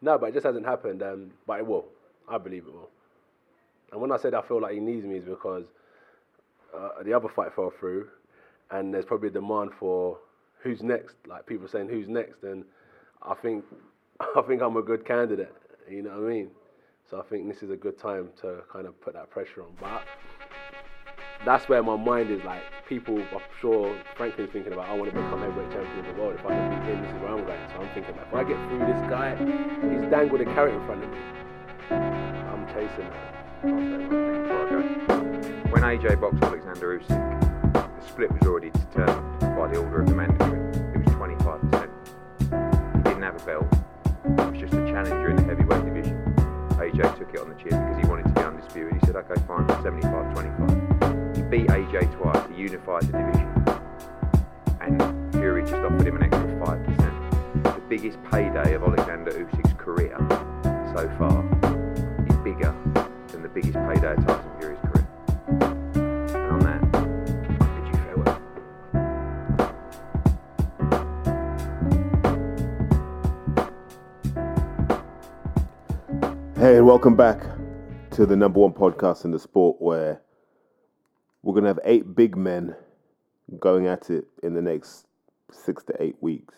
No, but it just hasn't happened. Um, but it will. I believe it will. And when I said I feel like he needs me, is because uh, the other fight fell through, and there's probably a demand for who's next. Like people saying who's next, and I think I think I'm a good candidate. You know what I mean? So I think this is a good time to kind of put that pressure on. But that's where my mind is like people I'm sure Franklin's thinking about I want to become heavyweight champion of the world. If I can beat him, this is where I'm going. So I'm thinking like, if I get through this guy, he's dangled a carrot in front of me. I'm chasing that. When AJ boxed Alexander Usyk, the split was already determined by the order of the mandatory. It was 25%. He didn't have a belt. It was just a challenger in the heavyweight division. AJ took it on the chin because he wanted to be undisputed. He said, okay, fine, 75-25. He beat AJ twice. He unified the division. And Fury just offered him an extra 5%. The biggest payday of Alexander Usyk's career so far is bigger than the biggest payday of Tyson Fury's career. Hey, welcome back to the number one podcast in the sport where we're going to have eight big men going at it in the next six to eight weeks.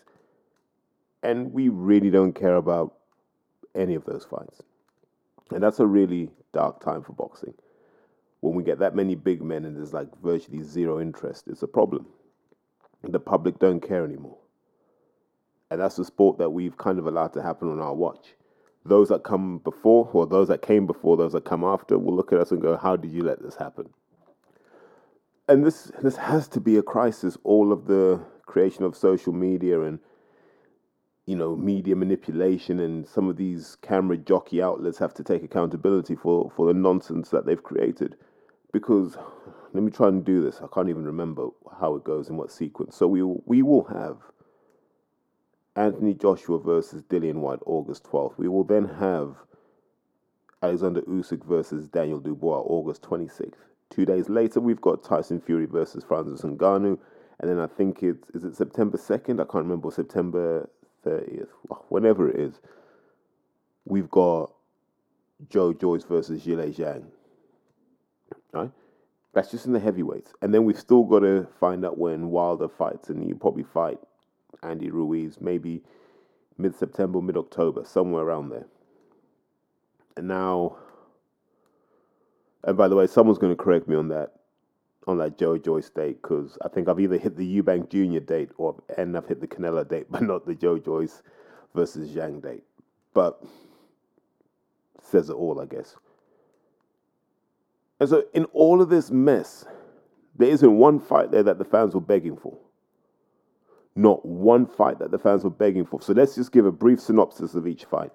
And we really don't care about any of those fights. And that's a really dark time for boxing. When we get that many big men and there's like virtually zero interest, it's a problem. The public don't care anymore. And that's the sport that we've kind of allowed to happen on our watch those that come before or those that came before those that come after will look at us and go how did you let this happen and this this has to be a crisis all of the creation of social media and you know media manipulation and some of these camera jockey outlets have to take accountability for for the nonsense that they've created because let me try and do this i can't even remember how it goes in what sequence so we we will have Anthony Joshua versus Dillian Whyte August 12th. We will then have Alexander Usyk versus Daniel Dubois August 26th. Two days later, we've got Tyson Fury versus Francis Ngannou. And then I think it's, is it September 2nd? I can't remember, September 30th, whenever it is. We've got Joe Joyce versus Zhilei Zhang. Right? That's just in the heavyweights. And then we've still got to find out when Wilder fights, and you probably fight Andy Ruiz, maybe mid September, mid October, somewhere around there. And now, and by the way, someone's going to correct me on that, on that Joe Joyce date, because I think I've either hit the Eubank Jr. date or and I've hit the Canelo date, but not the Joe Joyce versus Zhang date. But says it all, I guess. And so, in all of this mess, there isn't one fight there that the fans were begging for. Not one fight that the fans were begging for. So let's just give a brief synopsis of each fight.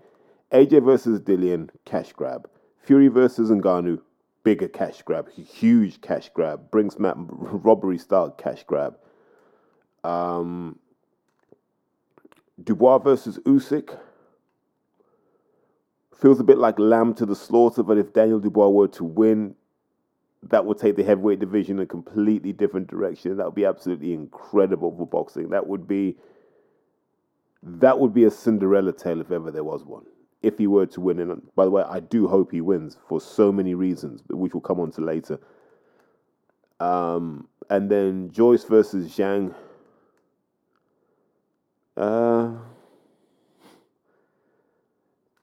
AJ versus Dillian, cash grab. Fury versus Ngannou, bigger cash grab, huge cash grab. Brinks-Mat robbery style cash grab. Um, Dubois versus Usyk feels a bit like lamb to the slaughter, but if Daniel Dubois were to win, that would take the heavyweight division in a completely different direction. That would be absolutely incredible for boxing. That would be that would be a Cinderella tale if ever there was one. If he were to win, and by the way, I do hope he wins for so many reasons, which we'll come on to later. Um, and then Joyce versus Zhang. Uh,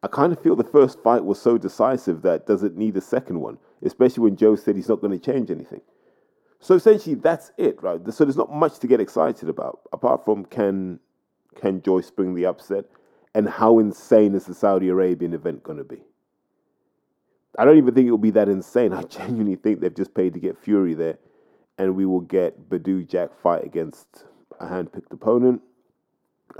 I kind of feel the first fight was so decisive that does it need a second one, especially when Joe said he's not going to change anything. So essentially, that's it, right? So there's not much to get excited about apart from can can Joyce bring the upset, and how insane is the Saudi Arabian event going to be? I don't even think it will be that insane. I genuinely think they've just paid to get Fury there, and we will get Badu Jack fight against a hand-picked opponent.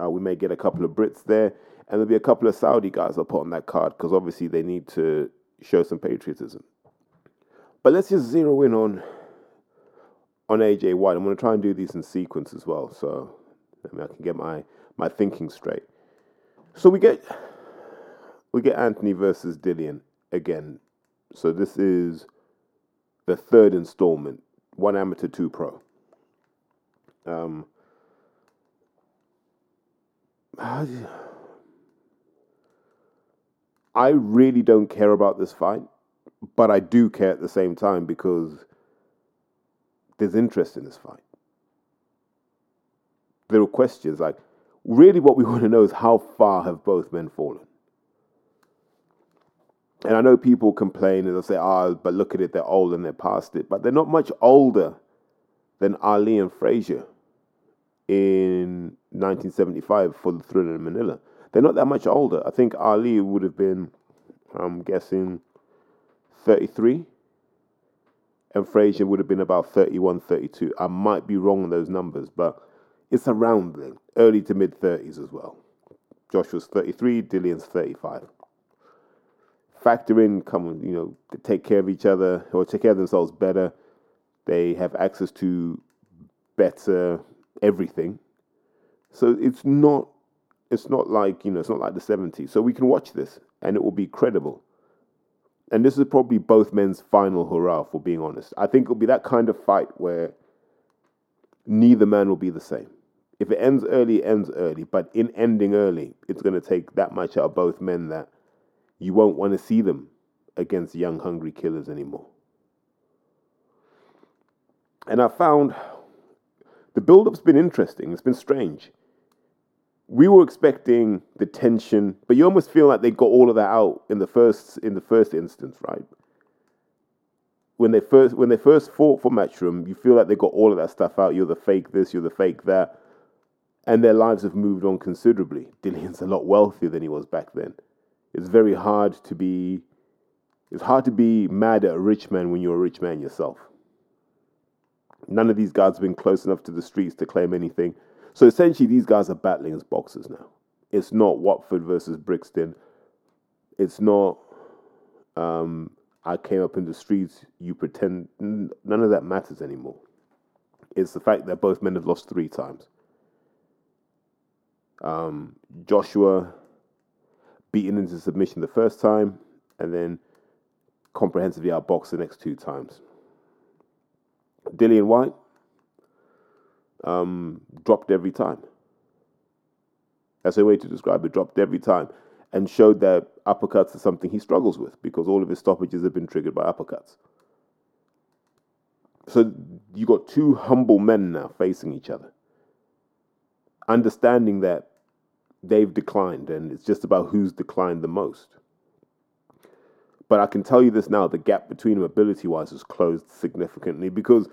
Uh, we may get a couple of Brits there, and there'll be a couple of Saudi guys put on that card because obviously they need to show some patriotism. But let's just zero in on on AJ Whyte. I'm going to try and do these in sequence as well, so I, I can get my my thinking straight. So we get we get Anthony versus Dillian again. So this is the third installment, one amateur, two pro. Um, I really don't care about this fight, but I do care at the same time because there's interest in this fight. There are questions like, really, what we want to know is how far have both men fallen? And I know people complain and they'll say, oh, but look at it, they're old and they're past it. But they're not much older than Ali and Frazier in 1975 for the Thriller in Manila. They're not that much older. I think Ali would have been, I'm guessing, 33. And Frazier would have been about 31, 32. I might be wrong on those numbers, but it's around then, early to mid 30s as well. Joshua's 33, Dillian's 35 factor in, come you know, take care of each other or take care of themselves better. They have access to better everything. So it's not it's not like, you know, it's not like the 70s. So we can watch this and it will be credible. And this is probably both men's final hurrah, for being honest. I think it'll be that kind of fight where neither man will be the same. If it ends early, it ends early. But in ending early, it's going to take that much out of both men that you won't want to see them against young, hungry killers anymore. And I found the build up's been interesting, it's been strange. We were expecting the tension, but you almost feel like they got all of that out in the first in the first instance, right? When they first when they first fought for Matchroom, you feel like they got all of that stuff out. You're the fake this, you're the fake that. And their lives have moved on considerably. Dillian's a lot wealthier than he was back then it's very hard to be it's hard to be mad at a rich man when you're a rich man yourself. None of these guys have been close enough to the streets to claim anything. So essentially, these guys are battling as boxers now. It's not Watford versus Brixton. It's not um, I came up in the streets, you pretend. None of that matters anymore. It's the fact that both men have lost three times. Um, Joshua beaten into submission the first time, and then comprehensively outboxed the next two times. Dillian Whyte um, dropped every time. That's a way to describe it. Dropped every time, and showed that uppercuts are something he struggles with because all of his stoppages have been triggered by uppercuts. So you got two humble men now facing each other, understanding that they've declined, and it's just about who's declined the most. But I can tell you this now the gap between them ability wise has closed significantly because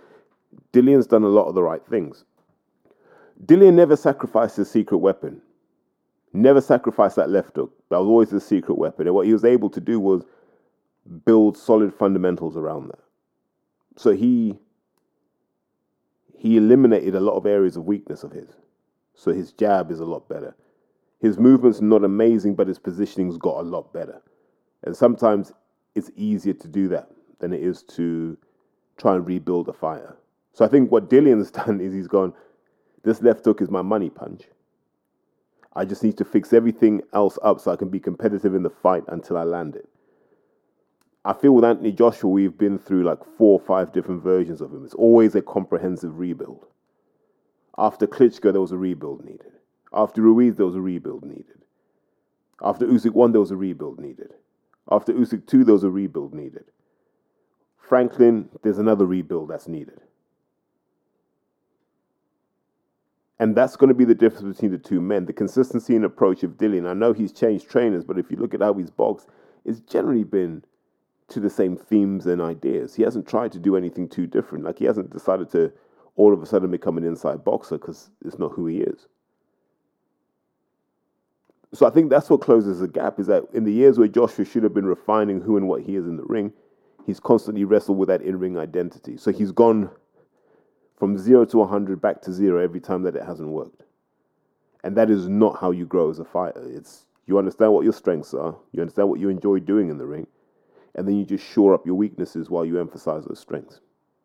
Dillian's done a lot of the right things. Dillian never sacrificed his secret weapon, never sacrificed that left hook. That was always his secret weapon. And what he was able to do was build solid fundamentals around that. So he he eliminated a lot of areas of weakness of his. So his jab is a lot better. His movement's not amazing, but his positioning's got a lot better. And sometimes it's easier to do that than it is to try and rebuild a fire. So I think what Dillian's done is he's gone, this left hook is my money punch. I just need to fix everything else up so I can be competitive in the fight until I land it. I feel with Anthony Joshua, we've been through like four or five different versions of him. It's always a comprehensive rebuild. After Klitschko, there was a rebuild needed. After Ruiz, there was a rebuild needed. After Usyk 1, there was a rebuild needed. After Usyk 2, there was a rebuild needed. Franklin, there's another rebuild that's needed. And that's going to be the difference between the two men. The consistency and approach of Dillian. I know he's changed trainers, but if you look at how he's boxed, it's generally been to the same themes and ideas. He hasn't tried to do anything too different. Like he hasn't decided to all of a sudden become an inside boxer because it's not who he is. So I think that's what closes the gap is that in the years where Joshua should have been refining who and what he is in the ring, he's constantly wrestled with that in ring identity. So he's gone from zero to 100 back to zero every time that it hasn't worked. And that is not how you grow as a fighter. It's you understand what your strengths are, you understand what you enjoy doing in the ring, and then you just shore up your weaknesses while you emphasize those strengths.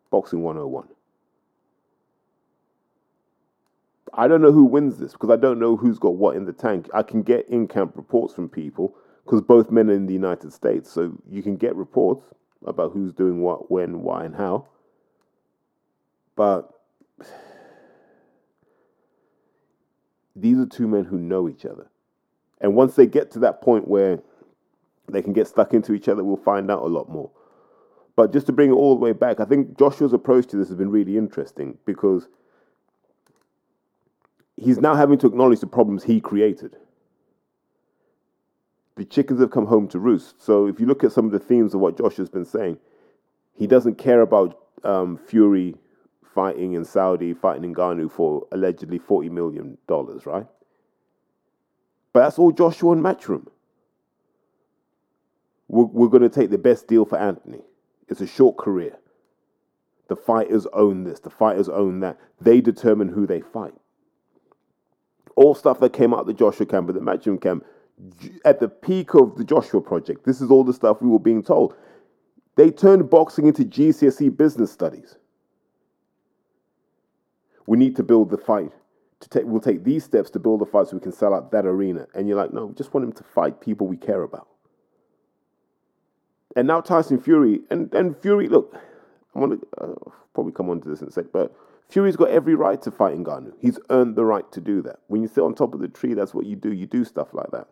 Boxing 101. I don't know who wins this because I don't know who's got what in the tank. I can get in camp reports from people because both men are in the United States. So you can get reports about who's doing what, when, why, and how. But these are two men who know each other. And once they get to that point where they can get stuck into each other, we'll find out a lot more. But just to bring it all the way back, I think Joshua's approach to this has been really interesting because he's now having to acknowledge the problems he created. The chickens have come home to roost. So if you look at some of the themes of what Joshua's been saying, he doesn't care about um, Fury fighting in Saudi, fighting in Ghana for allegedly $40 million, right? But that's all Joshua and Matchroom. We're, we're going to take the best deal for Anthony. It's a short career. The fighters own this, the fighters own that. They determine who they fight. All stuff that came out of the Joshua camp, the Matchroom camp, at the peak of the Joshua project, this is all the stuff we were being told. They turned boxing into GCSE business studies. We need to build the fight. To take, we'll take these steps to build the fight so we can sell out that arena. And you're like, no, we just want him to fight people we care about. And now Tyson Fury, and, and Fury, look, I'm gonna uh, probably come on to this in a sec, but Fury's got every right to fight Ngannou. He's earned the right to do that. When you sit on top of the tree, that's what you do. You do stuff like that.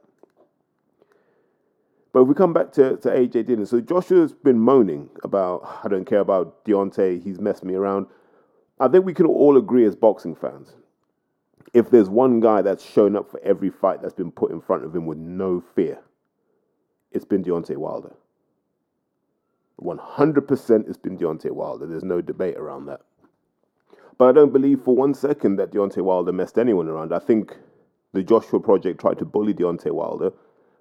But if we come back to, to AJ Dillian, so Joshua's been moaning about, I don't care about Deontay, he's messed me around. I think we can all agree as boxing fans. If there's one guy that's shown up for every fight that's been put in front of him with no fear, it's been Deontay Wilder. 100% it's been Deontay Wilder. There's no debate around that. But I don't believe for one second that Deontay Wilder messed anyone around. I think the Joshua Project tried to bully Deontay Wilder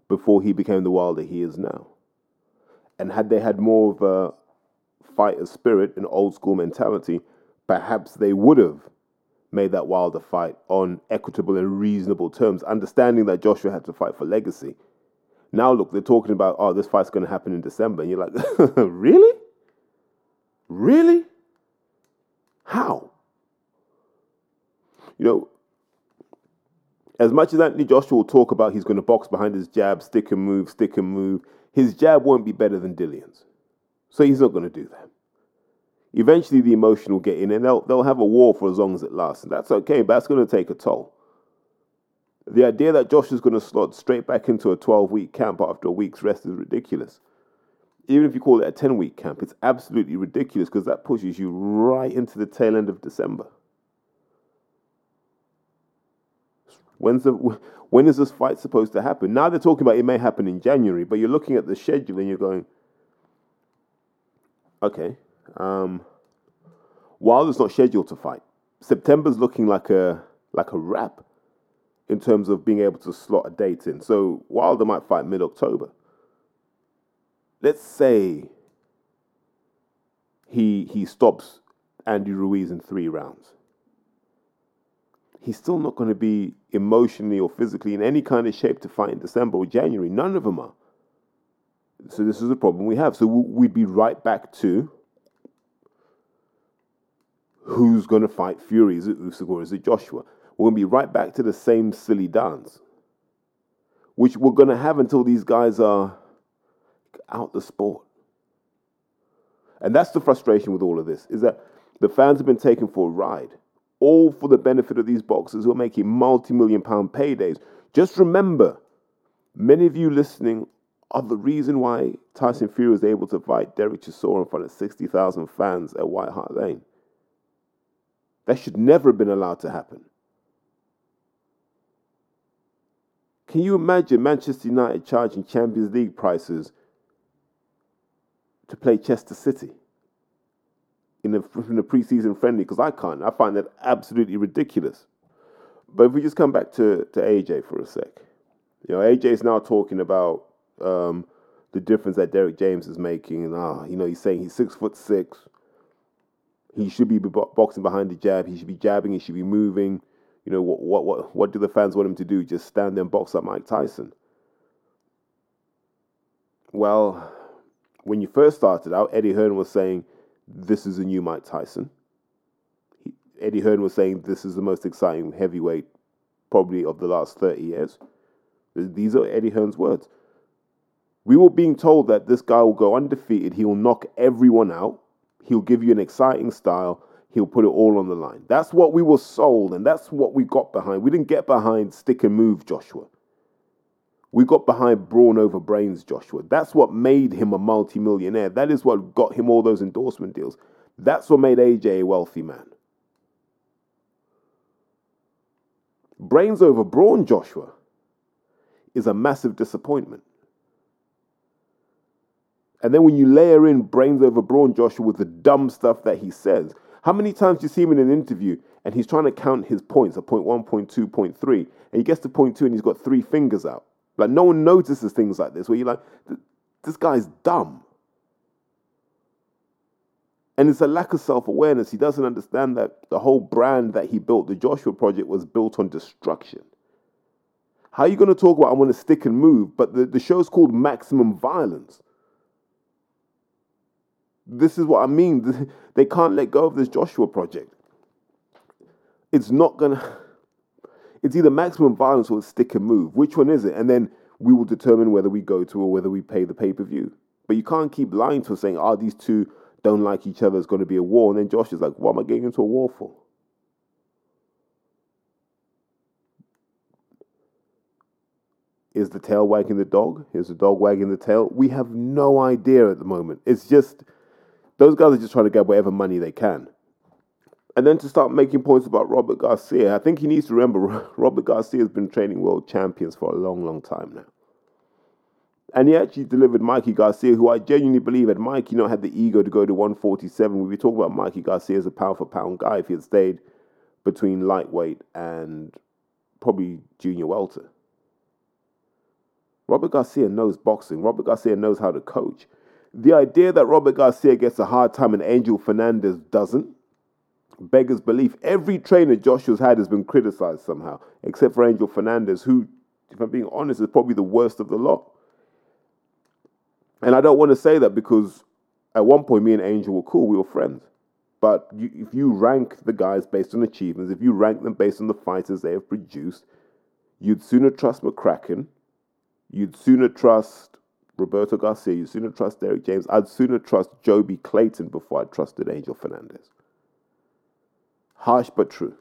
before he became the Wilder he is now. And had they had more of a fighter spirit and old school mentality, perhaps they would have made that Wilder fight on equitable and reasonable terms, understanding that Joshua had to fight for legacy. Now, look, they're talking about, oh, this fight's going to happen in December. And you're like, really? Really? How? You know, as much as Anthony Joshua will talk about he's going to box behind his jab, stick and move, stick and move, his jab won't be better than Dillian's. So he's not going to do that. Eventually, the emotion will get in and they'll, they'll have a war for as long as it lasts. And that's okay, but that's going to take a toll. The idea that Josh is going to slot straight back into a 12 week camp after a week's rest is ridiculous. Even if you call it a 10 week camp, it's absolutely ridiculous because that pushes you right into the tail end of December. When's the, when is this fight supposed to happen? Now they're talking about it may happen in January, but you're looking at the schedule and you're going, okay, um, Wilder's not scheduled to fight. September's looking like a like a wrap in terms of being able to slot a date in. So Wilder might fight mid October. Let's say he he stops Andy Ruiz in three rounds. He's still not going to be emotionally or physically in any kind of shape to fight in December or January. None of them are. So this is a problem we have. So we'd be right back to who's going to fight Fury? Is it Usyk or is it Joshua? We're going to be right back to the same silly dance, which we're going to have until these guys are out the sport. And that's the frustration with all of this, is that the fans have been taken for a ride, all for the benefit of these boxers who are making multi-million pound paydays. Just remember, many of you listening are the reason why Tyson Fury was able to fight Derek Chisora in front of 60,000 fans at White Hart Lane. That should never have been allowed to happen. Can you imagine Manchester United charging Champions League prices to play Chester City in a, in a preseason friendly? Because I can't. I find that absolutely ridiculous. But if we just come back to, to AJ for a sec, you know, AJ is now talking about um, the difference that Derek James is making, and ah, you know, he's saying he's six foot six. He should be boxing behind the jab. He should be jabbing. He should be moving. You know, what, what, what, what do the fans want him to do? Just stand there and box like Mike Tyson? Well, when you first started out, Eddie Hearn was saying, this is a new Mike Tyson. He, Eddie Hearn was saying, this is the most exciting heavyweight probably of the last 30 years. These are Eddie Hearn's words. We were being told that this guy will go undefeated. He will knock everyone out. He'll give you an exciting style he'll put it all on the line. That's what we were sold, and that's what we got behind. We didn't get behind stick and move Joshua. We got behind brawn over brains, Joshua. That's what made him a multimillionaire. That is what got him all those endorsement deals. That's what made AJ a wealthy man. Brains over brawn, Joshua, is a massive disappointment. And then when you layer in brains over brawn, Joshua, with the dumb stuff that he says, how many times do you see him in an interview and he's trying to count his points, a point one, point two, point three, and he gets to point two and he's got three fingers out? Like no one notices things like this where you're like, this guy's dumb. And it's a lack of self awareness. He doesn't understand that the whole brand that he built, the Joshua Project, was built on destruction. How are you going to talk about I want to stick and move, but the, the show's called Maximum Violence? This is what I mean. They can't let go of this Joshua Project. It's not going to. It's either maximum violence or stick and move. Which one is it? And then we will determine whether we go to or whether we pay the pay per view. But you can't keep lying to us saying, oh, these two don't like each other, it's going to be a war. And then Josh is like, what am I getting into a war for? Is the tail wagging the dog? Is the dog wagging the tail? We have no idea at the moment. It's just, those guys are just trying to get whatever money they can. And then to start making points about Robert Garcia, I think he needs to remember Robert Garcia has been training world champions for a long, long time now. And he actually delivered Mikey Garcia, who I genuinely believe had Mikey not had the ego to go to 147. We'd be talking about Mikey Garcia as a pound for pound guy if he had stayed between lightweight and probably junior welter. Robert Garcia knows boxing. Robert Garcia knows how to coach. The idea that Robert Garcia gets a hard time and Angel Fernandez doesn't beggars belief. Every trainer Joshua's had has been criticized somehow, except for Angel Fernandez, who, if I'm being honest, is probably the worst of the lot. And I don't want to say that because at one point me and Angel were cool, we were friends. But you, if you rank the guys based on achievements, if you rank them based on the fighters they have produced, you'd sooner trust McCracken, you'd sooner trust Roberto Garcia, you'd sooner trust Derek James, I'd sooner trust Joby Clayton before I trusted Angel Fernandez. Harsh but true.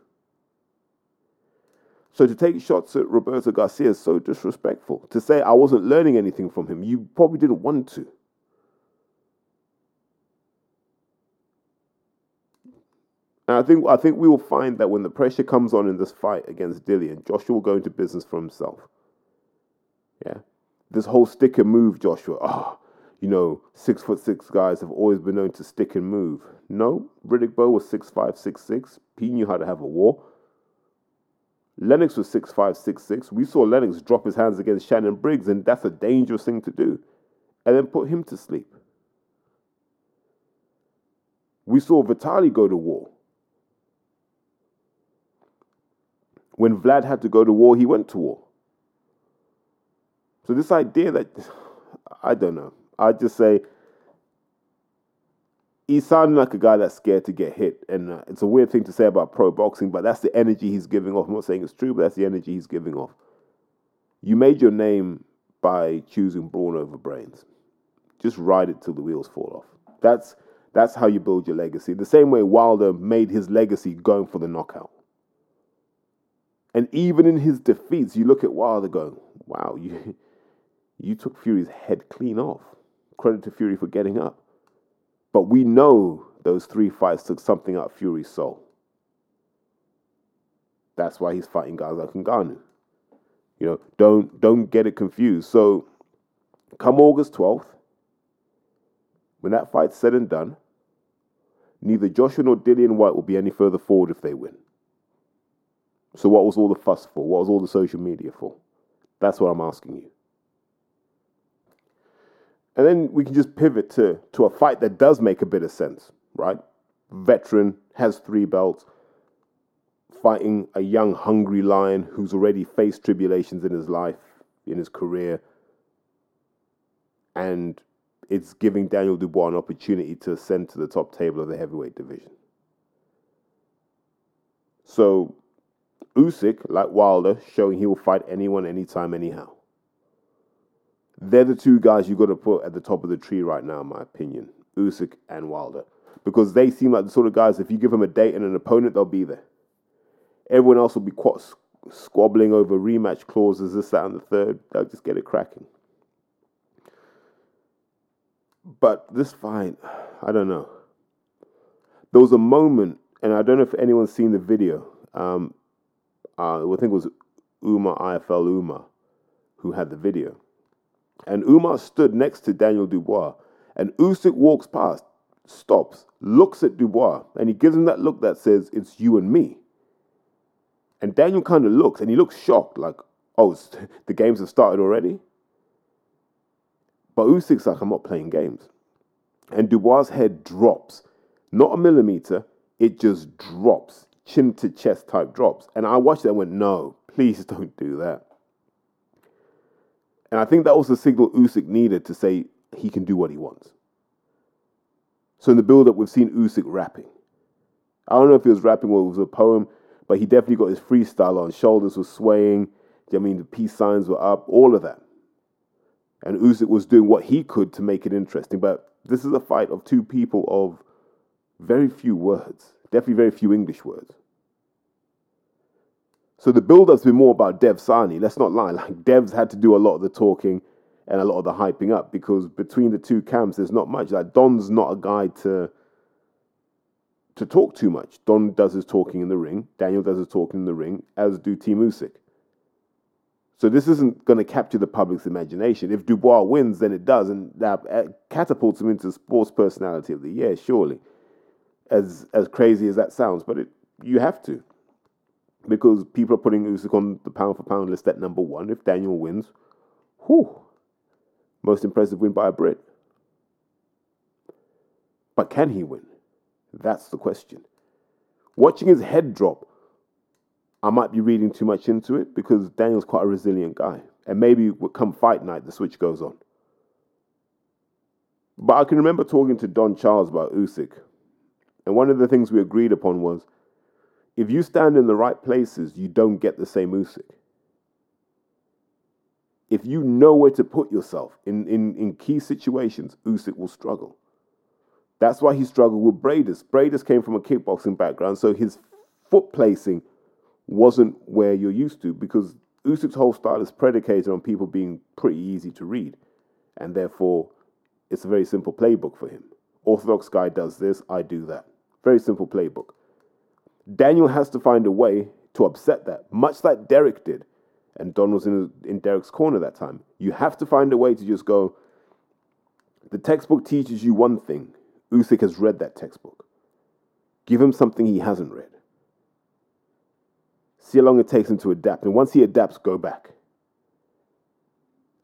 So to take shots at Roberto Garcia is so disrespectful. To say I wasn't learning anything from him, you probably didn't want to. And I think I think we will find that when the pressure comes on in this fight against Dillian, Joshua will go into business for himself. Yeah. This whole stick and move, Joshua. Ah, oh, you know, six foot six guys have always been known to stick and move. No, Riddick Bowe was six five, six six. He knew how to have a war. Lennox was six five, six six. We saw Lennox drop his hands against Shannon Briggs, and that's a dangerous thing to do. And then put him to sleep. We saw Vitali go to war. When Vlad had to go to war, he went to war. So this idea that I don't know. I just say he's sounding like a guy that's scared to get hit, and uh, it's a weird thing to say about pro boxing, but that's the energy he's giving off. I'm not saying it's true, but that's the energy he's giving off. You made your name by choosing brawn over brains. Just ride it till the wheels fall off. That's that's how you build your legacy. The same way Wilder made his legacy going for the knockout. And even in his defeats, you look at Wilder going, wow, you you took Fury's head clean off. Credit to Fury for getting up. But we know those three fights took something out of Fury's soul. That's why he's fighting guys like Ngannou. You know, don't don't get it confused. So come August 12th, when that fight's said and done, neither Joshua nor Dillian Whyte will be any further forward if they win. So what was all the fuss for? What was all the social media for? That's what I'm asking you. And then we can just pivot to, to a fight that does make a bit of sense, right? Veteran, has three belts, fighting a young, hungry lion who's already faced tribulations in his life, in his career. And it's giving Daniel Dubois an opportunity to ascend to the top table of the heavyweight division. So, Usyk, like Wilder, showing he will fight anyone, anytime, anyhow. They're the two guys you've got to put at the top of the tree right now, in my opinion. Usyk and Wilder. Because they seem like the sort of guys, if you give them a date and an opponent, they'll be there. Everyone else will be squabbling over rematch clauses, this, that, and the third. They'll just get it cracking. But this fight, I don't know. There was a moment, and I don't know if anyone's seen the video. Um, uh, I think it was Umar IFL Umar who had the video. And Umar stood next to Daniel Dubois, and Usyk walks past, stops, looks at Dubois, and he gives him that look that says, It's you and me. And Daniel kind of looks, and he looks shocked, like, Oh, the games have started already? But Usyk's like, I'm not playing games. And Dubois' head drops, not a millimeter, it just drops, chin to chest type drops. And I watched it and went, No, please don't do that. And I think that was the signal Usyk needed to say he can do what he wants. So in the build-up, we've seen Usyk rapping. I don't know if he was rapping or it was a poem, but he definitely got his freestyle on. Shoulders were swaying. I mean, the peace signs were up. All of that. And Usyk was doing what he could to make it interesting. But this is a fight of two people of very few words. Definitely very few English words. So the build-up's been more about Dev Sahni. Let's not lie. Like Dev's had to do a lot of the talking and a lot of the hyping up because between the two camps, there's not much. Like Don's not a guy to to talk too much. Don does his talking in the ring. Daniel does his talking in the ring, as do Team Usyk. So this isn't going to capture the public's imagination. If Dubois wins, then it does, and that uh, catapults him into sports personality of the year, surely. As as crazy as that sounds, but it you have to because people are putting Usyk on the pound for pound list at number one. If Daniel wins, whew, most impressive win by a Brit. But can he win? That's the question. Watching his head drop, I might be reading too much into it because Daniel's quite a resilient guy. And maybe come fight night, the switch goes on. But I can remember talking to Don Charles about Usyk. And one of the things we agreed upon was if you stand in the right places, you don't get the same Usyk. If you know where to put yourself in, in, in key situations, Usyk will struggle. That's why he struggled with Briedis. Briedis came from a kickboxing background, so his foot placing wasn't where you're used to because Usyk's whole style is predicated on people being pretty easy to read. And therefore, it's a very simple playbook for him. Orthodox guy does this, I do that. Very simple playbook. Daniel has to find a way to upset that, much like Derek did. And Don was in, in Derek's corner that time. You have to find a way to just go, the textbook teaches you one thing. Usyk has read that textbook. Give him something he hasn't read. See how long it takes him to adapt. And once he adapts, go back.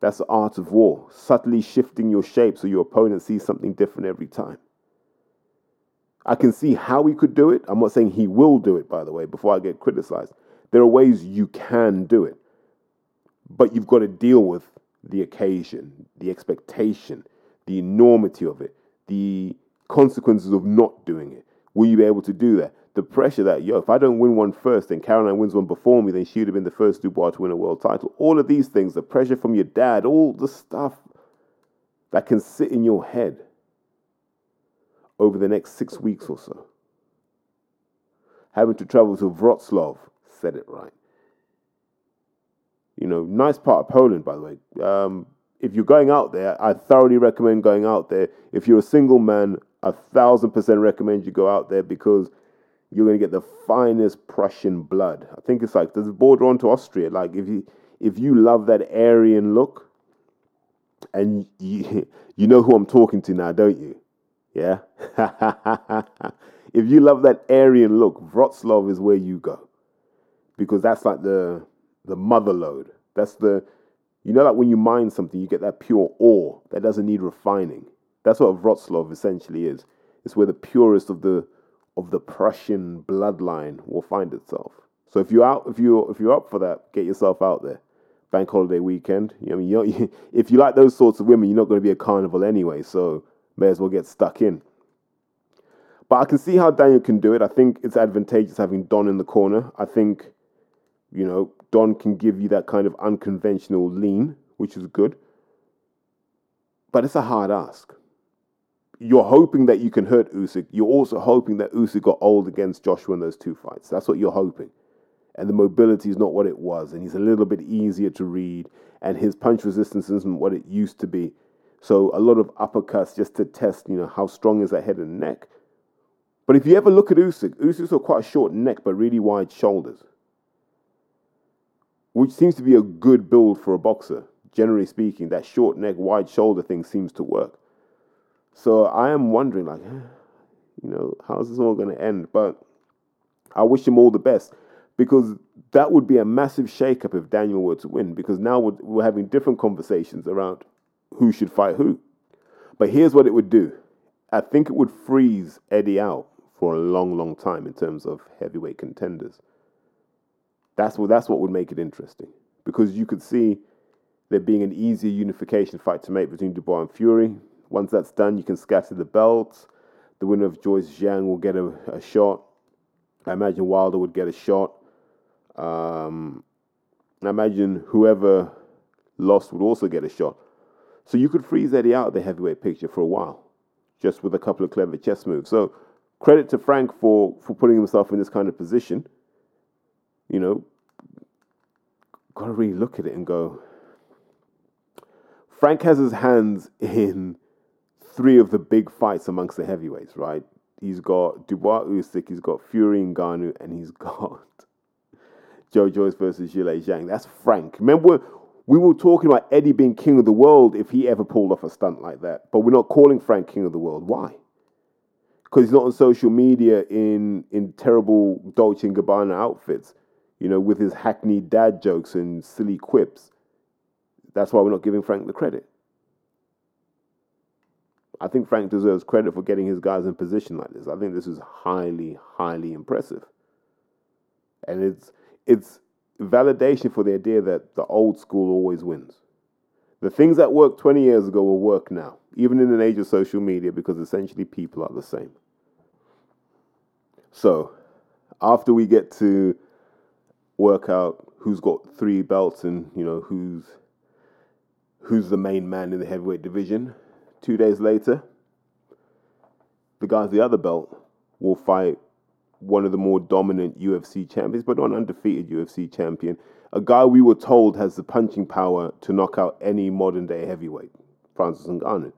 That's the art of war, subtly shifting your shape so your opponent sees something different every time. I can see how he could do it. I'm not saying he will do it, by the way, before I get criticized. There are ways you can do it, but you've got to deal with the occasion, the expectation, the enormity of it, the consequences of not doing it. Will you be able to do that? The pressure that, yo, if I don't win one first, then Caroline wins one before me, then she would have been the first Dubois to win a world title. All of these things, the pressure from your dad, all the stuff that can sit in your head over the next six weeks or so. Having to travel to Wrocław, said it right. You know, nice part of Poland, by the way. Um, if you're going out there, I thoroughly recommend going out there. If you're a single man, a thousand percent recommend you go out there because you're going to get the finest Prussian blood. I think it's like there's a border onto Austria. Like if you if you love that Aryan look, and you you know who I'm talking to now, don't you? Yeah. if you love that Aryan look, Wrocław is where you go. Because that's like the the mother lode. That's the you know like when you mine something, you get that pure ore that doesn't need refining. That's what Wrocław essentially is. It's where the purest of the of the Prussian bloodline will find itself. So if you're out, if you if you're up for that, get yourself out there. Bank holiday weekend. You know, I mean, you if you like those sorts of women, you're not going to be a carnival anyway. So may as well get stuck in. But I can see how Daniel can do it. I think it's advantageous having Don in the corner. I think, you know, Don can give you that kind of unconventional lean, which is good. But it's a hard ask. You're hoping that you can hurt Usyk. You're also hoping that Usyk got old against Joshua in those two fights. That's what you're hoping. and the mobility is not what it was, and he's a little bit easier to read, and his punch resistance isn't what it used to be. So a lot of uppercuts just to test, you know, how strong is that head and neck. But if you ever look at Usyk, Usyk's got quite a short neck but really wide shoulders, which seems to be a good build for a boxer. Generally speaking, that short neck, wide shoulder thing seems to work. So I am wondering, like, you know, how's this all going to end? But I wish him all the best because that would be a massive shakeup if Daniel were to win because now we're, we're having different conversations around who should fight who. But here's what it would do I think it would freeze Eddie out for a long, long time in terms of heavyweight contenders. That's what, that's what would make it interesting because you could see there being an easier unification fight to make between Dubois and Fury. Once that's done, you can scatter the belts. The winner of Joyce Zhang will get a, a shot. I imagine Wilder would get a shot. Um, I imagine whoever lost would also get a shot. So you could freeze Eddie out of the heavyweight picture for a while, just with a couple of clever chess moves. So credit to Frank for for putting himself in this kind of position. You know, gotta really look at it and go. Frank has his hands in three of the big fights amongst the heavyweights, right? He's got Dubois Usyk, he's got Fury Ngannou, and he's got Joe Joyce versus Zhilei Zhang. That's Frank. Remember, we were talking about Eddie being king of the world if he ever pulled off a stunt like that. But we're not calling Frank king of the world. Why? Because he's not on social media in, in terrible Dolce & Gabbana outfits, you know, with his hackneyed dad jokes and silly quips. That's why we're not giving Frank the credit. I think Frank deserves credit for getting his guys in position like this. I think this is highly, highly impressive. And it's it's validation for the idea that the old school always wins. The things that worked 20 years ago will work now, even in an age of social media, because essentially people are the same. So, after we get to work out who's got three belts and you know who's who's the main man in the heavyweight division, two days later, the guys the other belt will fight one of the more dominant UFC champions, but not an undefeated UFC champion. A guy we were told has the punching power to knock out any modern day heavyweight, Francis Ngannou.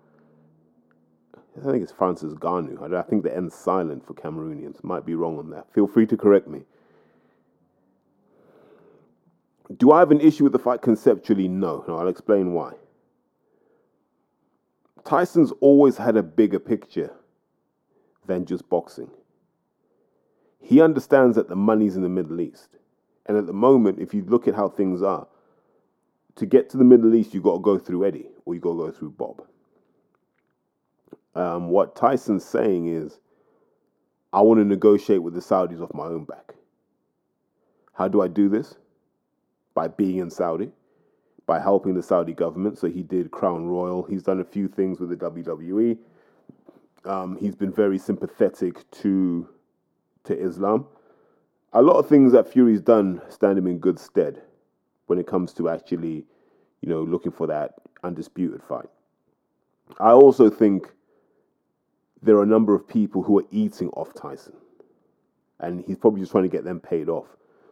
I think it's Francis Ngannou. I think the end's silent for Cameroonians. Might be wrong on that. Feel free to correct me. Do I have an issue with the fight conceptually? No. No, I'll explain why. Tyson's always had a bigger picture than just boxing. He understands that the money's in the Middle East. And at the moment, if you look at how things are, to get to the Middle East, you've got to go through Eddie or you've got to go through Bob. Um, what Tyson's saying is, I want to negotiate with the Saudis off my own back. How do I do this? By being in Saudi, by helping the Saudi government. So he did Crown Royal. He's done a few things with the WWE. Um, he's been very sympathetic to to Islam. A lot of things that Fury's done stand him in good stead when it comes to actually, you know, looking for that undisputed fight. I also think there are a number of people who are eating off Tyson. And he's probably just trying to get them paid off.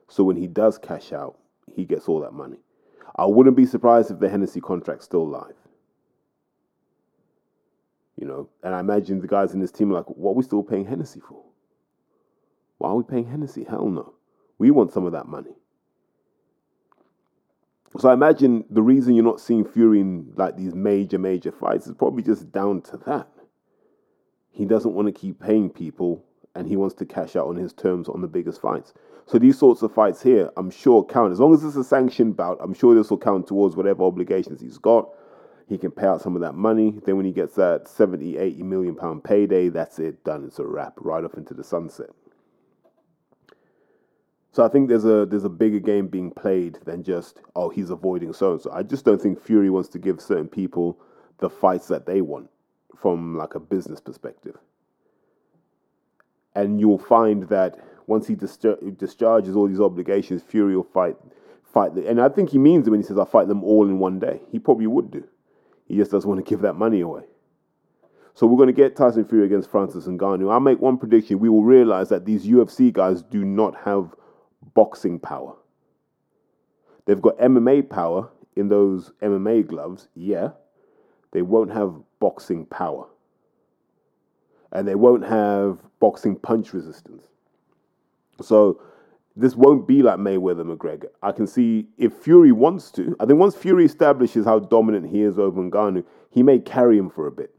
So when he does cash out, he gets all that money. I wouldn't be surprised if the Hennessy contract's still live. You know, and I imagine the guys in this team are like, what are we still paying Hennessy for? Why are we paying Hennessy? Hell no. We want some of that money. So I imagine the reason you're not seeing Fury in like these major, major fights is probably just down to that. He doesn't want to keep paying people and he wants to cash out on his terms on the biggest fights. So these sorts of fights here, I'm sure count. As long as it's a sanctioned bout, I'm sure this will count towards whatever obligations he's got. He can pay out some of that money. Then when he gets that 70, 80 million pound payday, that's it, done. It's a wrap, right off into the sunset. So I think there's a there's a bigger game being played than just oh he's avoiding so and so. I just don't think Fury wants to give certain people the fights that they want from like a business perspective. And you'll find that once he discharges all these obligations, Fury will fight fight the, and I think he means it when he says I fight them all in one day. He probably would do. He just doesn't want to give that money away. So we're going to get Tyson Fury against Francis Ngannou. I'll make one prediction. We will realize that these UFC guys do not have boxing power. They've got MMA power in those MMA gloves, yeah. They won't have boxing power. And they won't have boxing punch resistance. So this won't be like Mayweather McGregor. I can see if Fury wants to, I think once Fury establishes how dominant he is over Ngannou, he may carry him for a bit.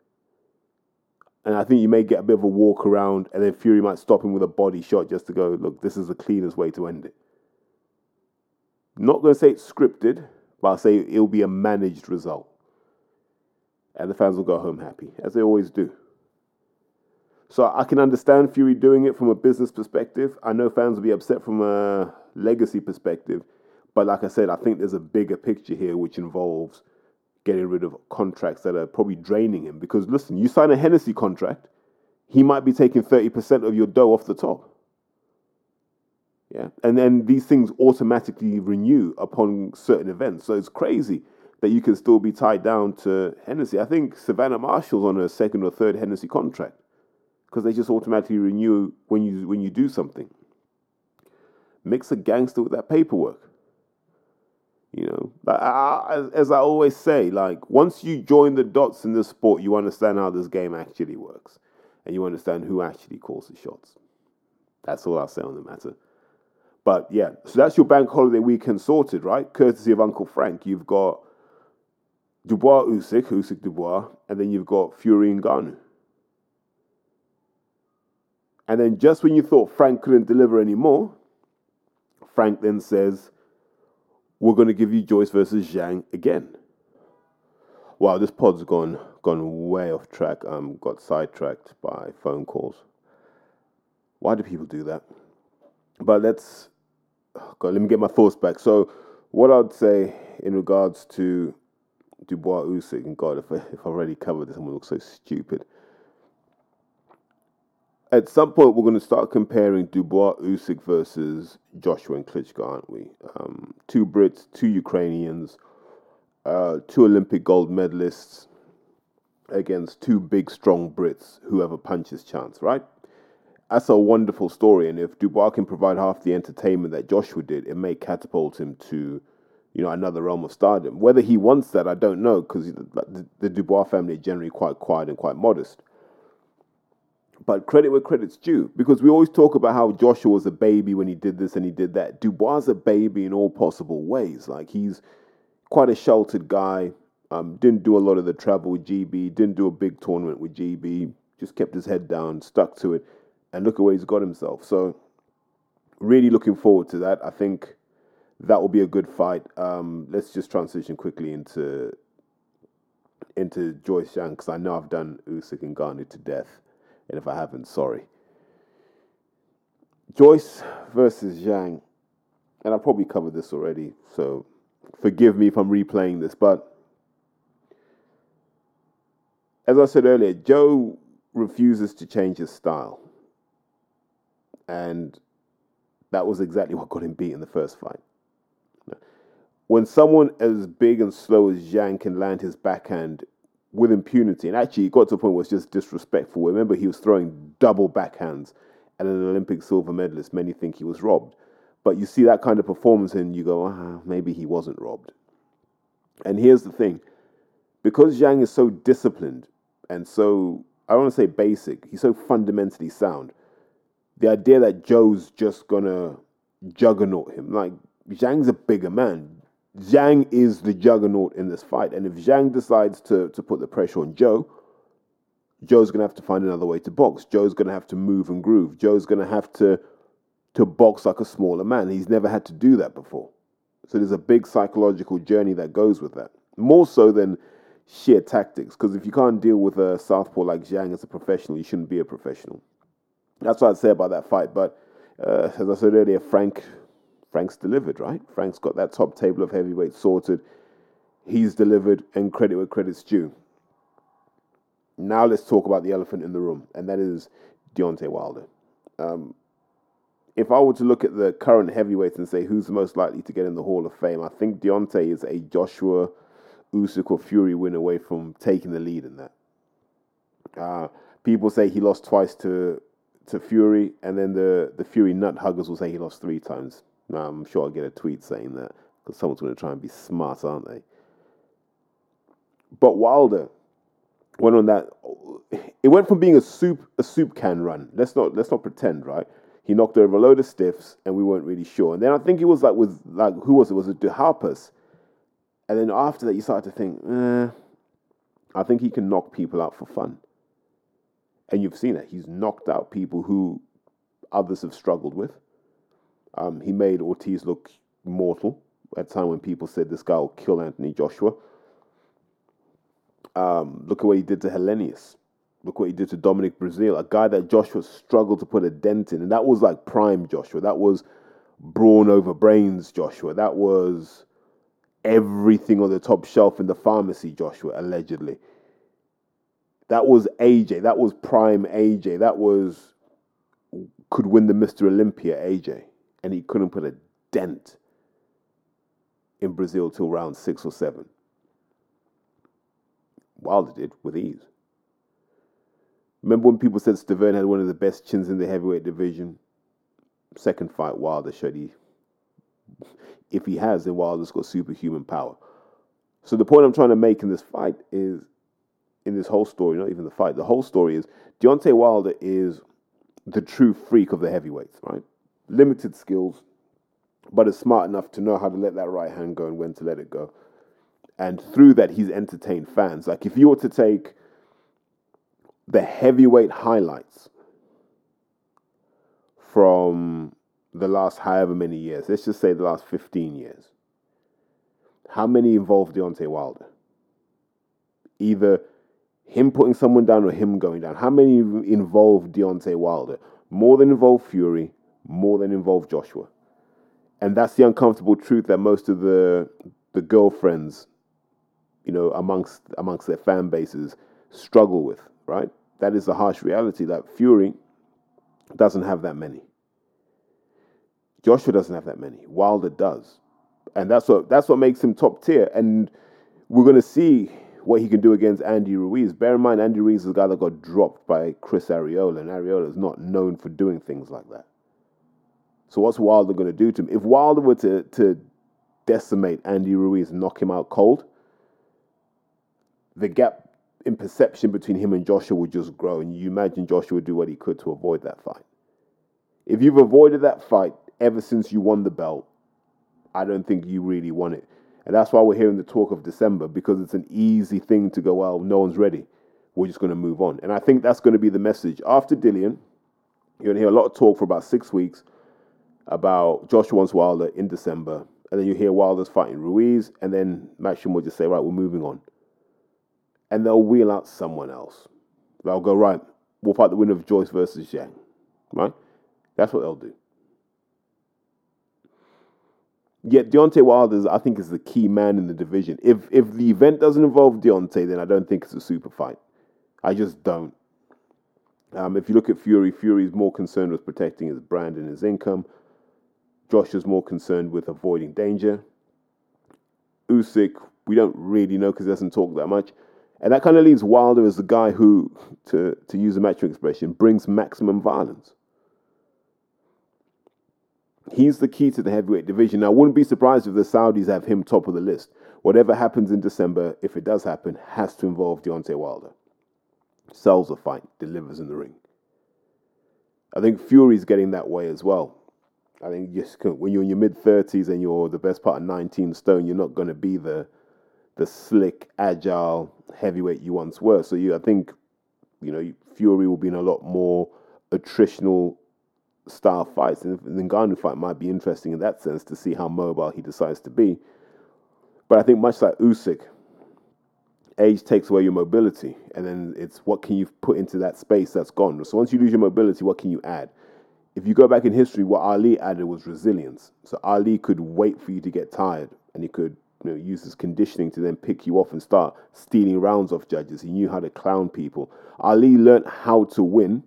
And I think you may get a bit of a walk around, and then Fury might stop him with a body shot just to go, look, this is the cleanest way to end it. Not going to say it's scripted, but I'll say it'll be a managed result. And the fans will go home happy, as they always do. So I can understand Fury doing it from a business perspective. I know fans will be upset from a legacy perspective. But like I said, I think there's a bigger picture here which involves getting rid of contracts that are probably draining him. Because listen, you sign a Hennessy contract, he might be taking 30% of your dough off the top. Yeah. And then these things automatically renew upon certain events. So it's crazy that you can still be tied down to Hennessy. I think Savannah Marshall's on a second or third Hennessy contract because they just automatically renew when you when you do something. Mix a gangster with that paperwork. You know, I, as I always say, like once you join the dots in this sport, you understand how this game actually works, and you understand who actually calls the shots. That's all I'll say on the matter. But yeah, so that's your bank holiday weekend sorted, right? Courtesy of Uncle Frank. You've got Dubois Usyk, Usyk Dubois, and then you've got Fury and Ngannou. And then just when you thought Frank couldn't deliver anymore, Frank then says, We're going to give you Joyce versus Zhang again. Wow, this pod's gone gone way off track. Um, got sidetracked by phone calls. Why do people do that? But let's oh God, let me get my thoughts back. So, what I'd say in regards to Dubois Usyk, and God, if I, if I already covered this, I'm gonna look so stupid at some point we're going to start comparing Dubois Usyk versus Joshua and Klitschko, aren't we? Um, two Brits, two Ukrainians, uh, two Olympic gold medalists against two big, strong Brits, whoever punches chance, right? That's a wonderful story, and if Dubois can provide half the entertainment that Joshua did, it may catapult him to, you know, another realm of stardom. Whether he wants that, I don't know, because the, the Dubois family are generally quite quiet and quite modest but credit where credit's due because we always talk about how Joshua was a baby when he did this and he did that. Dubois a baby in all possible ways. Like he's quite a sheltered guy. Um, didn't do a lot of the travel with GB. Didn't do a big tournament with GB. Just kept his head down, stuck to it, and look at where he's got himself. So, really looking forward to that. I think that will be a good fight. Um, let's just transition quickly into into Joyce Zhang because I know I've done Usyk and Ngannou to death. And if I haven't, sorry. Joyce versus Zhang. And I probably covered this already, so forgive me if I'm replaying this. But as I said earlier, Joe refuses to change his style. And that was exactly what got him beat in the first fight. When someone as big and slow as Zhang can land his backhand with impunity. And actually, it got to a point where it's just disrespectful. Remember, he was throwing double backhands at an Olympic silver medalist. Many think he was robbed. But you see that kind of performance and you go, ah, maybe he wasn't robbed. And here's the thing because Zhang is so disciplined and so, I don't want to say basic, he's so fundamentally sound. The idea that Joe's just gonna juggernaut him, like Zhang's a bigger man. Zhang is the juggernaut in this fight. And if Zhang decides to, to put the pressure on Joe, Joe's going to have to find another way to box. Joe's going to have to move and groove. Joe's going to have to to box like a smaller man. He's never had to do that before. So there's a big psychological journey that goes with that. More so than sheer tactics. Because if you can't deal with a southpaw like Zhang as a professional, you shouldn't be a professional. That's what I'd say about that fight. But uh, as I said earlier, Frank Frank's delivered, right? Frank's got that top table of heavyweights sorted. He's delivered, and credit where credit's due. Now let's talk about the elephant in the room, and that is Deontay Wilder. Um, if I were to look at the current heavyweights and say who's most likely to get in the Hall of Fame, I think Deontay is a Joshua Usyk or Fury win away from taking the lead in that. Uh, people say he lost twice to to Fury, and then the the Fury nut huggers will say he lost three times Now, I'm sure I'll get a tweet saying that because someone's going to try and be smart, aren't they? But Wilder went on that. It went from being a soup a soup can run. Let's not let's not pretend, right? He knocked over a load of stiffs, and we weren't really sure. And then I think it was like with like who was it? Was it Duhaupas? And then after that, you started to think, eh, I think he can knock people out for fun. And you've seen it. He's knocked out people who others have struggled with. Um, he made Ortiz look mortal at a time when people said this guy will kill Anthony Joshua. Um, look at what he did to Helenius. Look what he did to Dominic Breazeale, a guy that Joshua struggled to put a dent in. And that was like prime Joshua. That was brawn over brains Joshua. That was everything on the top shelf in the pharmacy Joshua, allegedly. That was AJ. That was prime AJ. That was could win the Mr. Olympia AJ. And he couldn't put a dent in Breazeale till round six or seven. Wilder did with ease. Remember when people said Stiverne had one of the best chins in the heavyweight division? Second fight, Wilder showed he, if he has, then Wilder's got superhuman power. So the point I'm trying to make in this fight is, in this whole story, not even the fight, the whole story is Deontay Wilder is the true freak of the heavyweights, right? Limited skills, but is smart enough to know how to let that right hand go and when to let it go and through that he's entertained fans. Like if you were to take the heavyweight highlights from the last however many years, let's just say the last 15 years, how many involved Deontay Wilder? Either him putting someone down or him going down. How many involved Deontay Wilder? More than involved Fury, more than involve Joshua. And that's the uncomfortable truth that most of the the girlfriends you know, amongst amongst their fan bases struggle with, right? That is the harsh reality that Fury doesn't have that many. Joshua doesn't have that many. Wilder does. And that's what that's what makes him top tier. And we're gonna see what he can do against Andy Ruiz. Bear in mind, Andy Ruiz is the guy that got dropped by Chris Arreola, and Arreola is not known for doing things like that. So what's Wilder going to do to him? If Wilder were to, to decimate Andy Ruiz and knock him out cold, the gap in perception between him and Joshua would just grow, and you imagine Joshua would do what he could to avoid that fight. If you've avoided that fight ever since you won the belt, I don't think you really won it. And that's why we're hearing the talk of December, because it's an easy thing to go, well, no one's ready. We're just going to move on. And I think that's going to be the message. After Dillian, you're going to hear a lot of talk for about six weeks about Joshua wants Wilder in December. And then you hear Wilder's fighting Ruiz, and then Matchroom will just say, right, we're moving on and they'll wheel out someone else. They'll go, right, we'll fight the winner of Joyce versus Yang. Right? That's what they'll do. Yet Deontay Wilder, I think, is the key man in the division. If if the event doesn't involve Deontay, then I don't think it's a super fight. I just don't. Um, if you look at Fury, Fury is more concerned with protecting his brand and his income. Josh is more concerned with avoiding danger. Usyk, we don't really know because he doesn't talk that much. And that kind of leaves Wilder as the guy who, to, to use a metric expression, brings maximum violence. He's the key to the heavyweight division. Now, I wouldn't be surprised if the Saudis have him top of the list. Whatever happens in December, if it does happen, has to involve Deontay Wilder. Sells a fight, delivers in the ring. I think Fury's getting that way as well. I think just when you're in your mid 30s and you're the best part of 19 stone, you're not going to be the the slick, agile heavyweight you once were. So you, I think, you know, Fury will be in a lot more attritional style fights, and the Ngannou fight might be interesting in that sense to see how mobile he decides to be. But I think much like Usyk, age takes away your mobility, and then it's what can you put into that space that's gone. So once you lose your mobility, what can you add? If you go back in history, what Ali added was resilience. So Ali could wait for you to get tired, and he could you know, uses conditioning to then pick you off and start stealing rounds off judges. He knew how to clown people. Ali learned how to win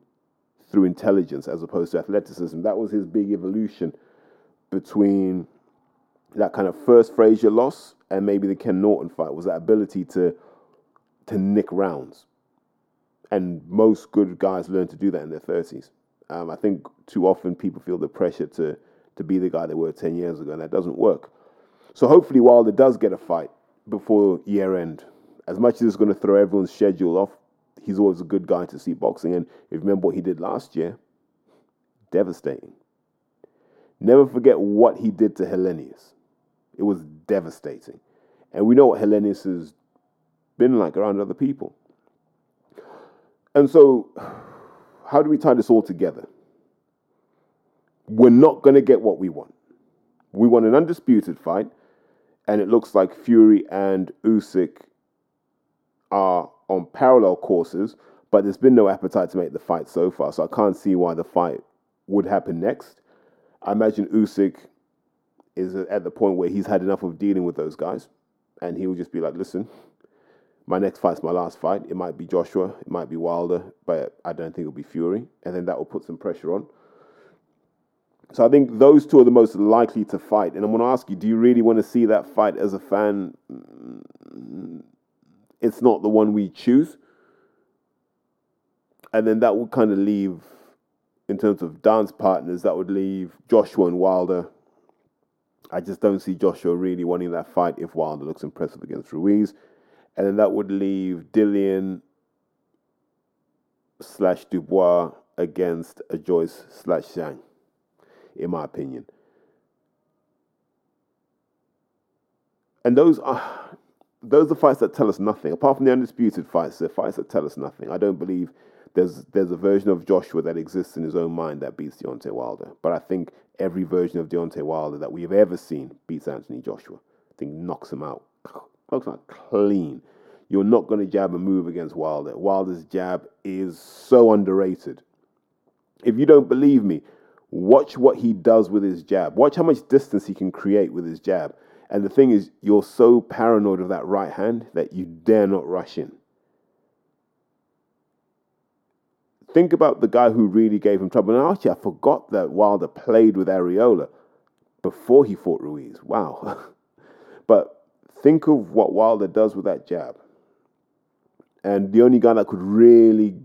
through intelligence as opposed to athleticism. That was his big evolution between that kind of first Frazier loss and maybe the Ken Norton fight was that ability to to nick rounds. And most good guys learn to do that in their 30s. Um, I think too often people feel the pressure to to be the guy they were 10 years ago, and that doesn't work. So hopefully Wilder does get a fight before year end. As much as it's going to throw everyone's schedule off, he's always a good guy to see boxing. And if you remember what he did last year, devastating. Never forget what he did to Helenius. It was devastating. And we know what Helenius has been like around other people. And so, how do we tie this all together? We're not going to get what we want. We want an undisputed fight, and it looks like Fury and Usyk are on parallel courses, but there's been no appetite to make the fight so far, so I can't see why the fight would happen next. I imagine Usyk is at the point where he's had enough of dealing with those guys, and he will just be like, "Listen, my next fight's my last fight. It might be Joshua, it might be Wilder, but I don't think it'll be Fury, and then that will put some pressure on." So I think those two are the most likely to fight, and I'm going to ask you: Do you really want to see that fight as a fan? It's not the one we choose, and then that would kind of leave in terms of dance partners, that would leave Joshua and Wilder. I just don't see Joshua really wanting that fight if Wilder looks impressive against Ruiz. And then that would leave Dillian slash Dubois against a Joyce slash Zhang, in my opinion. And those are those are fights that tell us nothing. Apart from the undisputed fights, they're fights that tell us nothing. I don't believe there's there's a version of Joshua that exists in his own mind that beats Deontay Wilder. But I think every version of Deontay Wilder that we've ever seen beats Anthony Joshua. I think knocks him out, him out clean. You're not going to jab and move against Wilder. Wilder's jab is so underrated. If you don't believe me, watch what he does with his jab. Watch how much distance he can create with his jab. And the thing is, you're so paranoid of that right hand that you dare not rush in. Think about the guy who really gave him trouble. And actually, I forgot that Wilder played with Arreola before he fought Ruiz. Wow. but think of what Wilder does with that jab. And the only guy that could really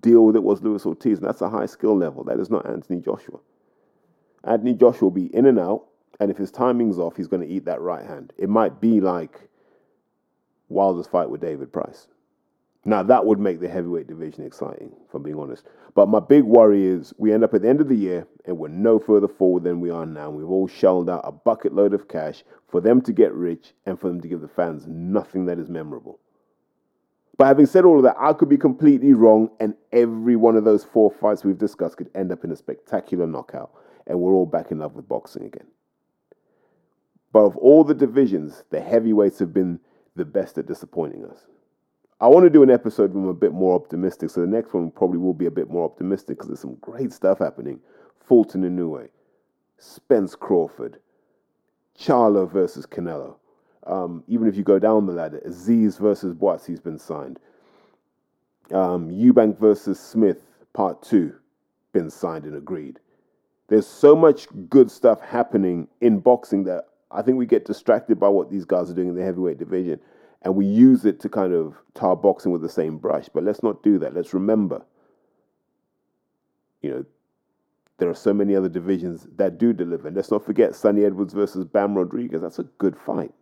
deal with it was Luis Ortiz. And that's a high skill level. That is not Anthony Joshua. Anthony Joshua will be in and out. And if his timing's off, he's going to eat that right hand. It might be like Wilder's fight with David Price. Now that would make the heavyweight division exciting, if I'm being honest. But my big worry is we end up at the end of the year and we're no further forward than we are now. We've all shelled out a bucket load of cash for them to get rich and for them to give the fans nothing that is memorable. But having said all of that, I could be completely wrong, and every one of those four fights we've discussed could end up in a spectacular knockout, and we're all back in love with boxing again. But of all the divisions, the heavyweights have been the best at disappointing us. I want to do an episode where I'm a bit more optimistic. So the next one probably will be a bit more optimistic because there's some great stuff happening. Fulton Inoue, Spence Crawford, Charlo versus Canelo. Um, even if you go down the ladder, Azeez versus Buatsi's been signed. Um, Eubank versus Smith, part two, been signed and agreed. There's so much good stuff happening in boxing that I think we get distracted by what these guys are doing in the heavyweight division and we use it to kind of tar boxing with the same brush. But let's not do that. Let's remember, you know, there are so many other divisions that do deliver. And let's not forget Sunny Edwards versus Bam Rodriguez. That's a good fight.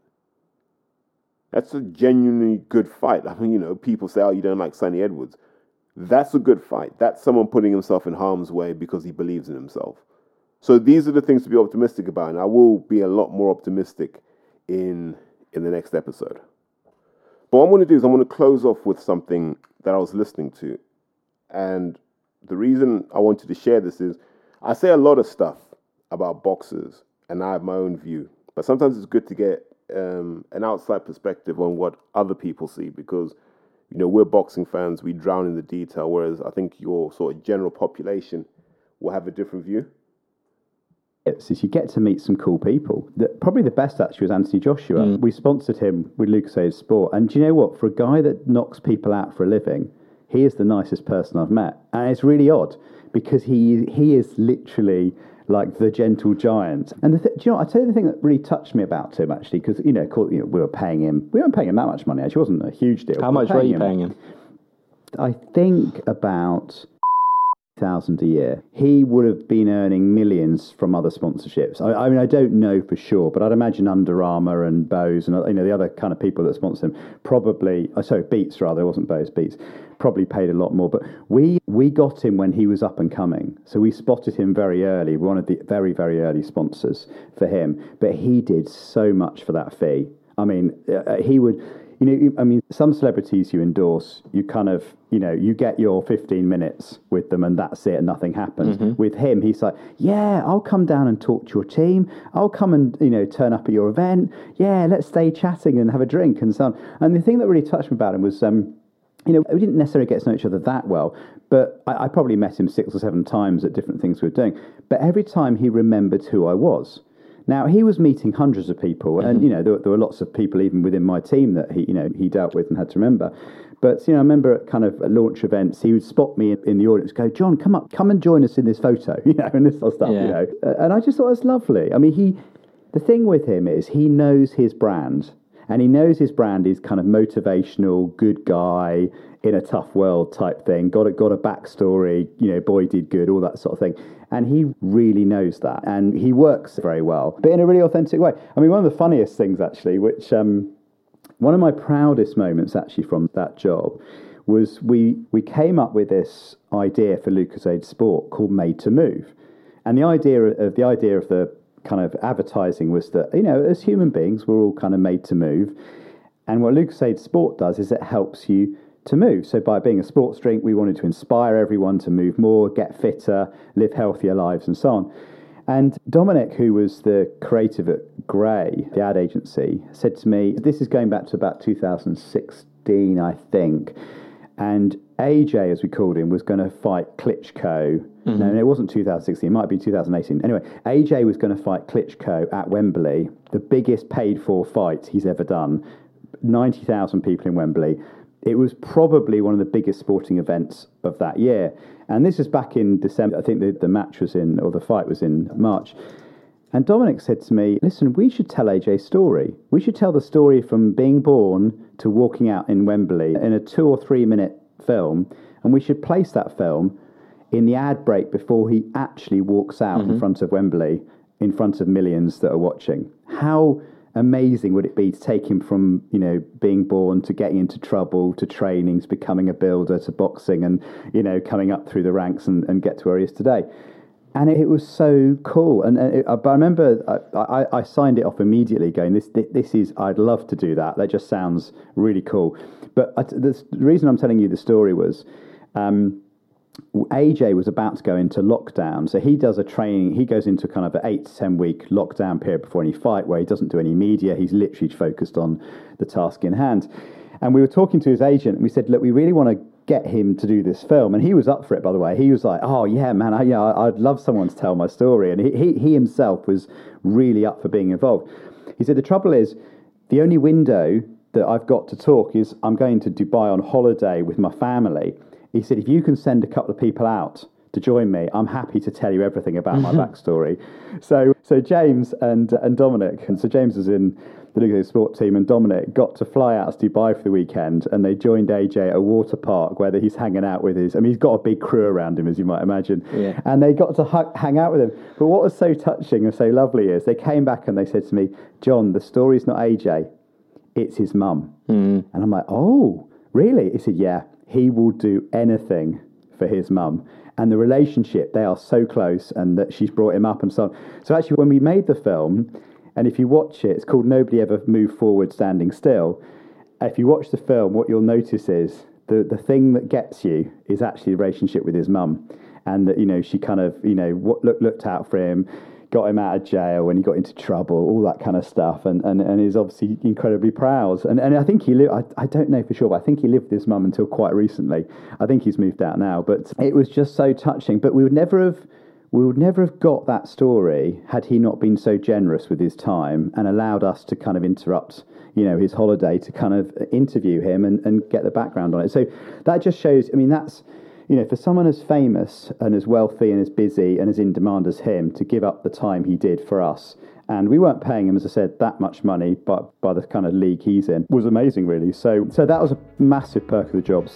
That's a genuinely good fight. I mean, you know, people say, oh, you don't like Sunny Edwards. That's a good fight. That's someone putting himself in harm's way because he believes in himself. So these are the things to be optimistic about, and I will be a lot more optimistic in in the next episode. But what I'm going to do is I'm going to close off with something that I was listening to. And the reason I wanted to share this is I say a lot of stuff about boxers and I have my own view. But sometimes it's good to get um, an outside perspective on what other people see because, you know, we're boxing fans, we drown in the detail, whereas I think your sort of general population will have a different view is you get to meet some cool people. The, probably the best actually was Anthony Joshua. Mm. We sponsored him with Lucozade Sport, and do you know what? For a guy that knocks people out for a living, he is the nicest person I've met, and it's really odd because he he is literally like the gentle giant. And the th- do you know? I tell you the thing that really touched me about him actually, because you know, you know, we were paying him. We weren't paying him that much money. Actually, it wasn't a huge deal. How we much were you him. paying him? I think about thousand a year, he would have been earning millions from other sponsorships. I, I, mean, I don't know for sure, but I'd imagine Under Armour and Bose and you know the other kind of people that sponsor him probably. Oh, sorry, Beats rather. It wasn't Bose. Beats probably paid a lot more. But we we got him when he was up and coming, so we spotted him very early. One of the very very early sponsors for him, but he did so much for that fee. I mean, uh, he would you know, I mean, some celebrities you endorse, you kind of, you know, you get your 15 minutes with them and that's it and nothing happens. Mm-hmm. With him, he's like, yeah, I'll come down and talk to your team. I'll come and, you know, turn up at your event. Yeah, let's stay chatting and have a drink and so on. And the thing that really touched me about him was, um, you know, we didn't necessarily get to know each other that well, but I, I probably met him six or seven times at different things we were doing. But every time he remembered who I was. Now he was meeting hundreds of people, mm-hmm. and you know there, there, were lots of people even within my team that he you know he dealt with and had to remember. But you know, I remember at kind of launch events, he would spot me in, in, the audience, go, "John, come up, come and join us in this photo," you know, and this sort of stuff, yeah. you know. And I just thought was lovely. I mean, he, the thing with him is he knows his brand, and he knows his brand is kind of motivational, good guy in a tough world type thing. Got a got a backstory, you know, boy did good, all that sort of thing. And he really knows that, and he works very well, but in a really authentic way. I mean, one of the funniest things actually, which um, one of my proudest moments actually from that job was we we came up with this idea for Lucozade Sport called Made to Move, and the idea of the idea of the kind of advertising was that you know as human beings we're all kind of made to move, and what Lucozade Sport does is it helps you to move. So, by being a sports drink, we wanted to inspire everyone to move more, get fitter, live healthier lives, and so on. And Dominic, who was the creative at Grey, the ad agency, said to me, this is going back to about 2016, I think. And AJ, as we called him, was going to fight Klitschko. Mm-hmm. No, it wasn't 2016. It might be 2018. Anyway, AJ was going to fight Klitschko at Wembley, the biggest paid for fight he's ever done. 90,000 people in Wembley it was probably one of the biggest sporting events of that year. And this is back in December. I think the, the match was in, or the fight was in March. And Dominic said to me, Listen, we should tell AJ's story. We should tell the story from being born to walking out in Wembley in a two or three minute film. And we should place that film in the ad break before he actually walks out mm-hmm. in front of Wembley, in front of millions that are watching. How amazing would it be to take him from you know being born to getting into trouble to trainings becoming a builder to boxing and you know coming up through the ranks and, and get to where he is today and it, was so cool and, and it, uh, I remember I, I, I, signed it off immediately going this this is I'd love to do that that just sounds really cool but I, the reason I'm telling you the story was um, AJ was about to go into lockdown, so he does a training. He goes into kind of an eight to ten week lockdown period before any fight, where he doesn't do any media. He's literally focused on the task in hand. And we were talking to his agent, and we said, "Look, we really want to get him to do this film." And he was up for it. By the way, he was like, "Oh yeah, man, I, yeah, I'd love someone to tell my story." And he, he, he himself was really up for being involved. He said, "The trouble is, the only window that I've got to talk is I'm going to Dubai on holiday with my family." he said, if you can send a couple of people out to join me, I'm happy to tell you everything about my backstory. So, so James and and Dominic, and so James was in the Lucozade Sport team, and Dominic got to fly out to Dubai for the weekend, and they joined AJ at a water park where he's hanging out with his. I mean, he's got a big crew around him, as you might imagine, yeah. and they got to hang out with him. But what was so touching and so lovely is they came back and they said to me, "John, the story's not AJ, it's his mum," mm. and I'm like, "Oh." Really? He said, Yeah he will do anything for his mum. And the relationship, they are so close, and that she's brought him up and so on. So, actually, when we made the film, and if you watch it, it's called Nobody Ever Moved Forward Standing Still. If you watch the film, what you'll notice is the, the thing that gets you is actually the relationship with his mum. And that, you know, she kind of, you know, look, looked out for him got him out of jail when he got into trouble, all that kind of stuff, and, and, and is obviously incredibly proud. And and I think he lived, I, I don't know for sure, but I think he lived with his mum until quite recently. I think he's moved out now, but it was just so touching. But we would never have. We would never have got that story had he not been so generous with his time and allowed us to kind of interrupt, you know, his holiday to kind of interview him and, and get the background on it. So that just shows, I mean, that's, you know, for someone as famous and as wealthy and as busy and as in demand as him to give up the time he did for us, and we weren't paying him, as I said, that much money, but by the kind of league he's in, was amazing, really. So, so that was a massive perk of the job.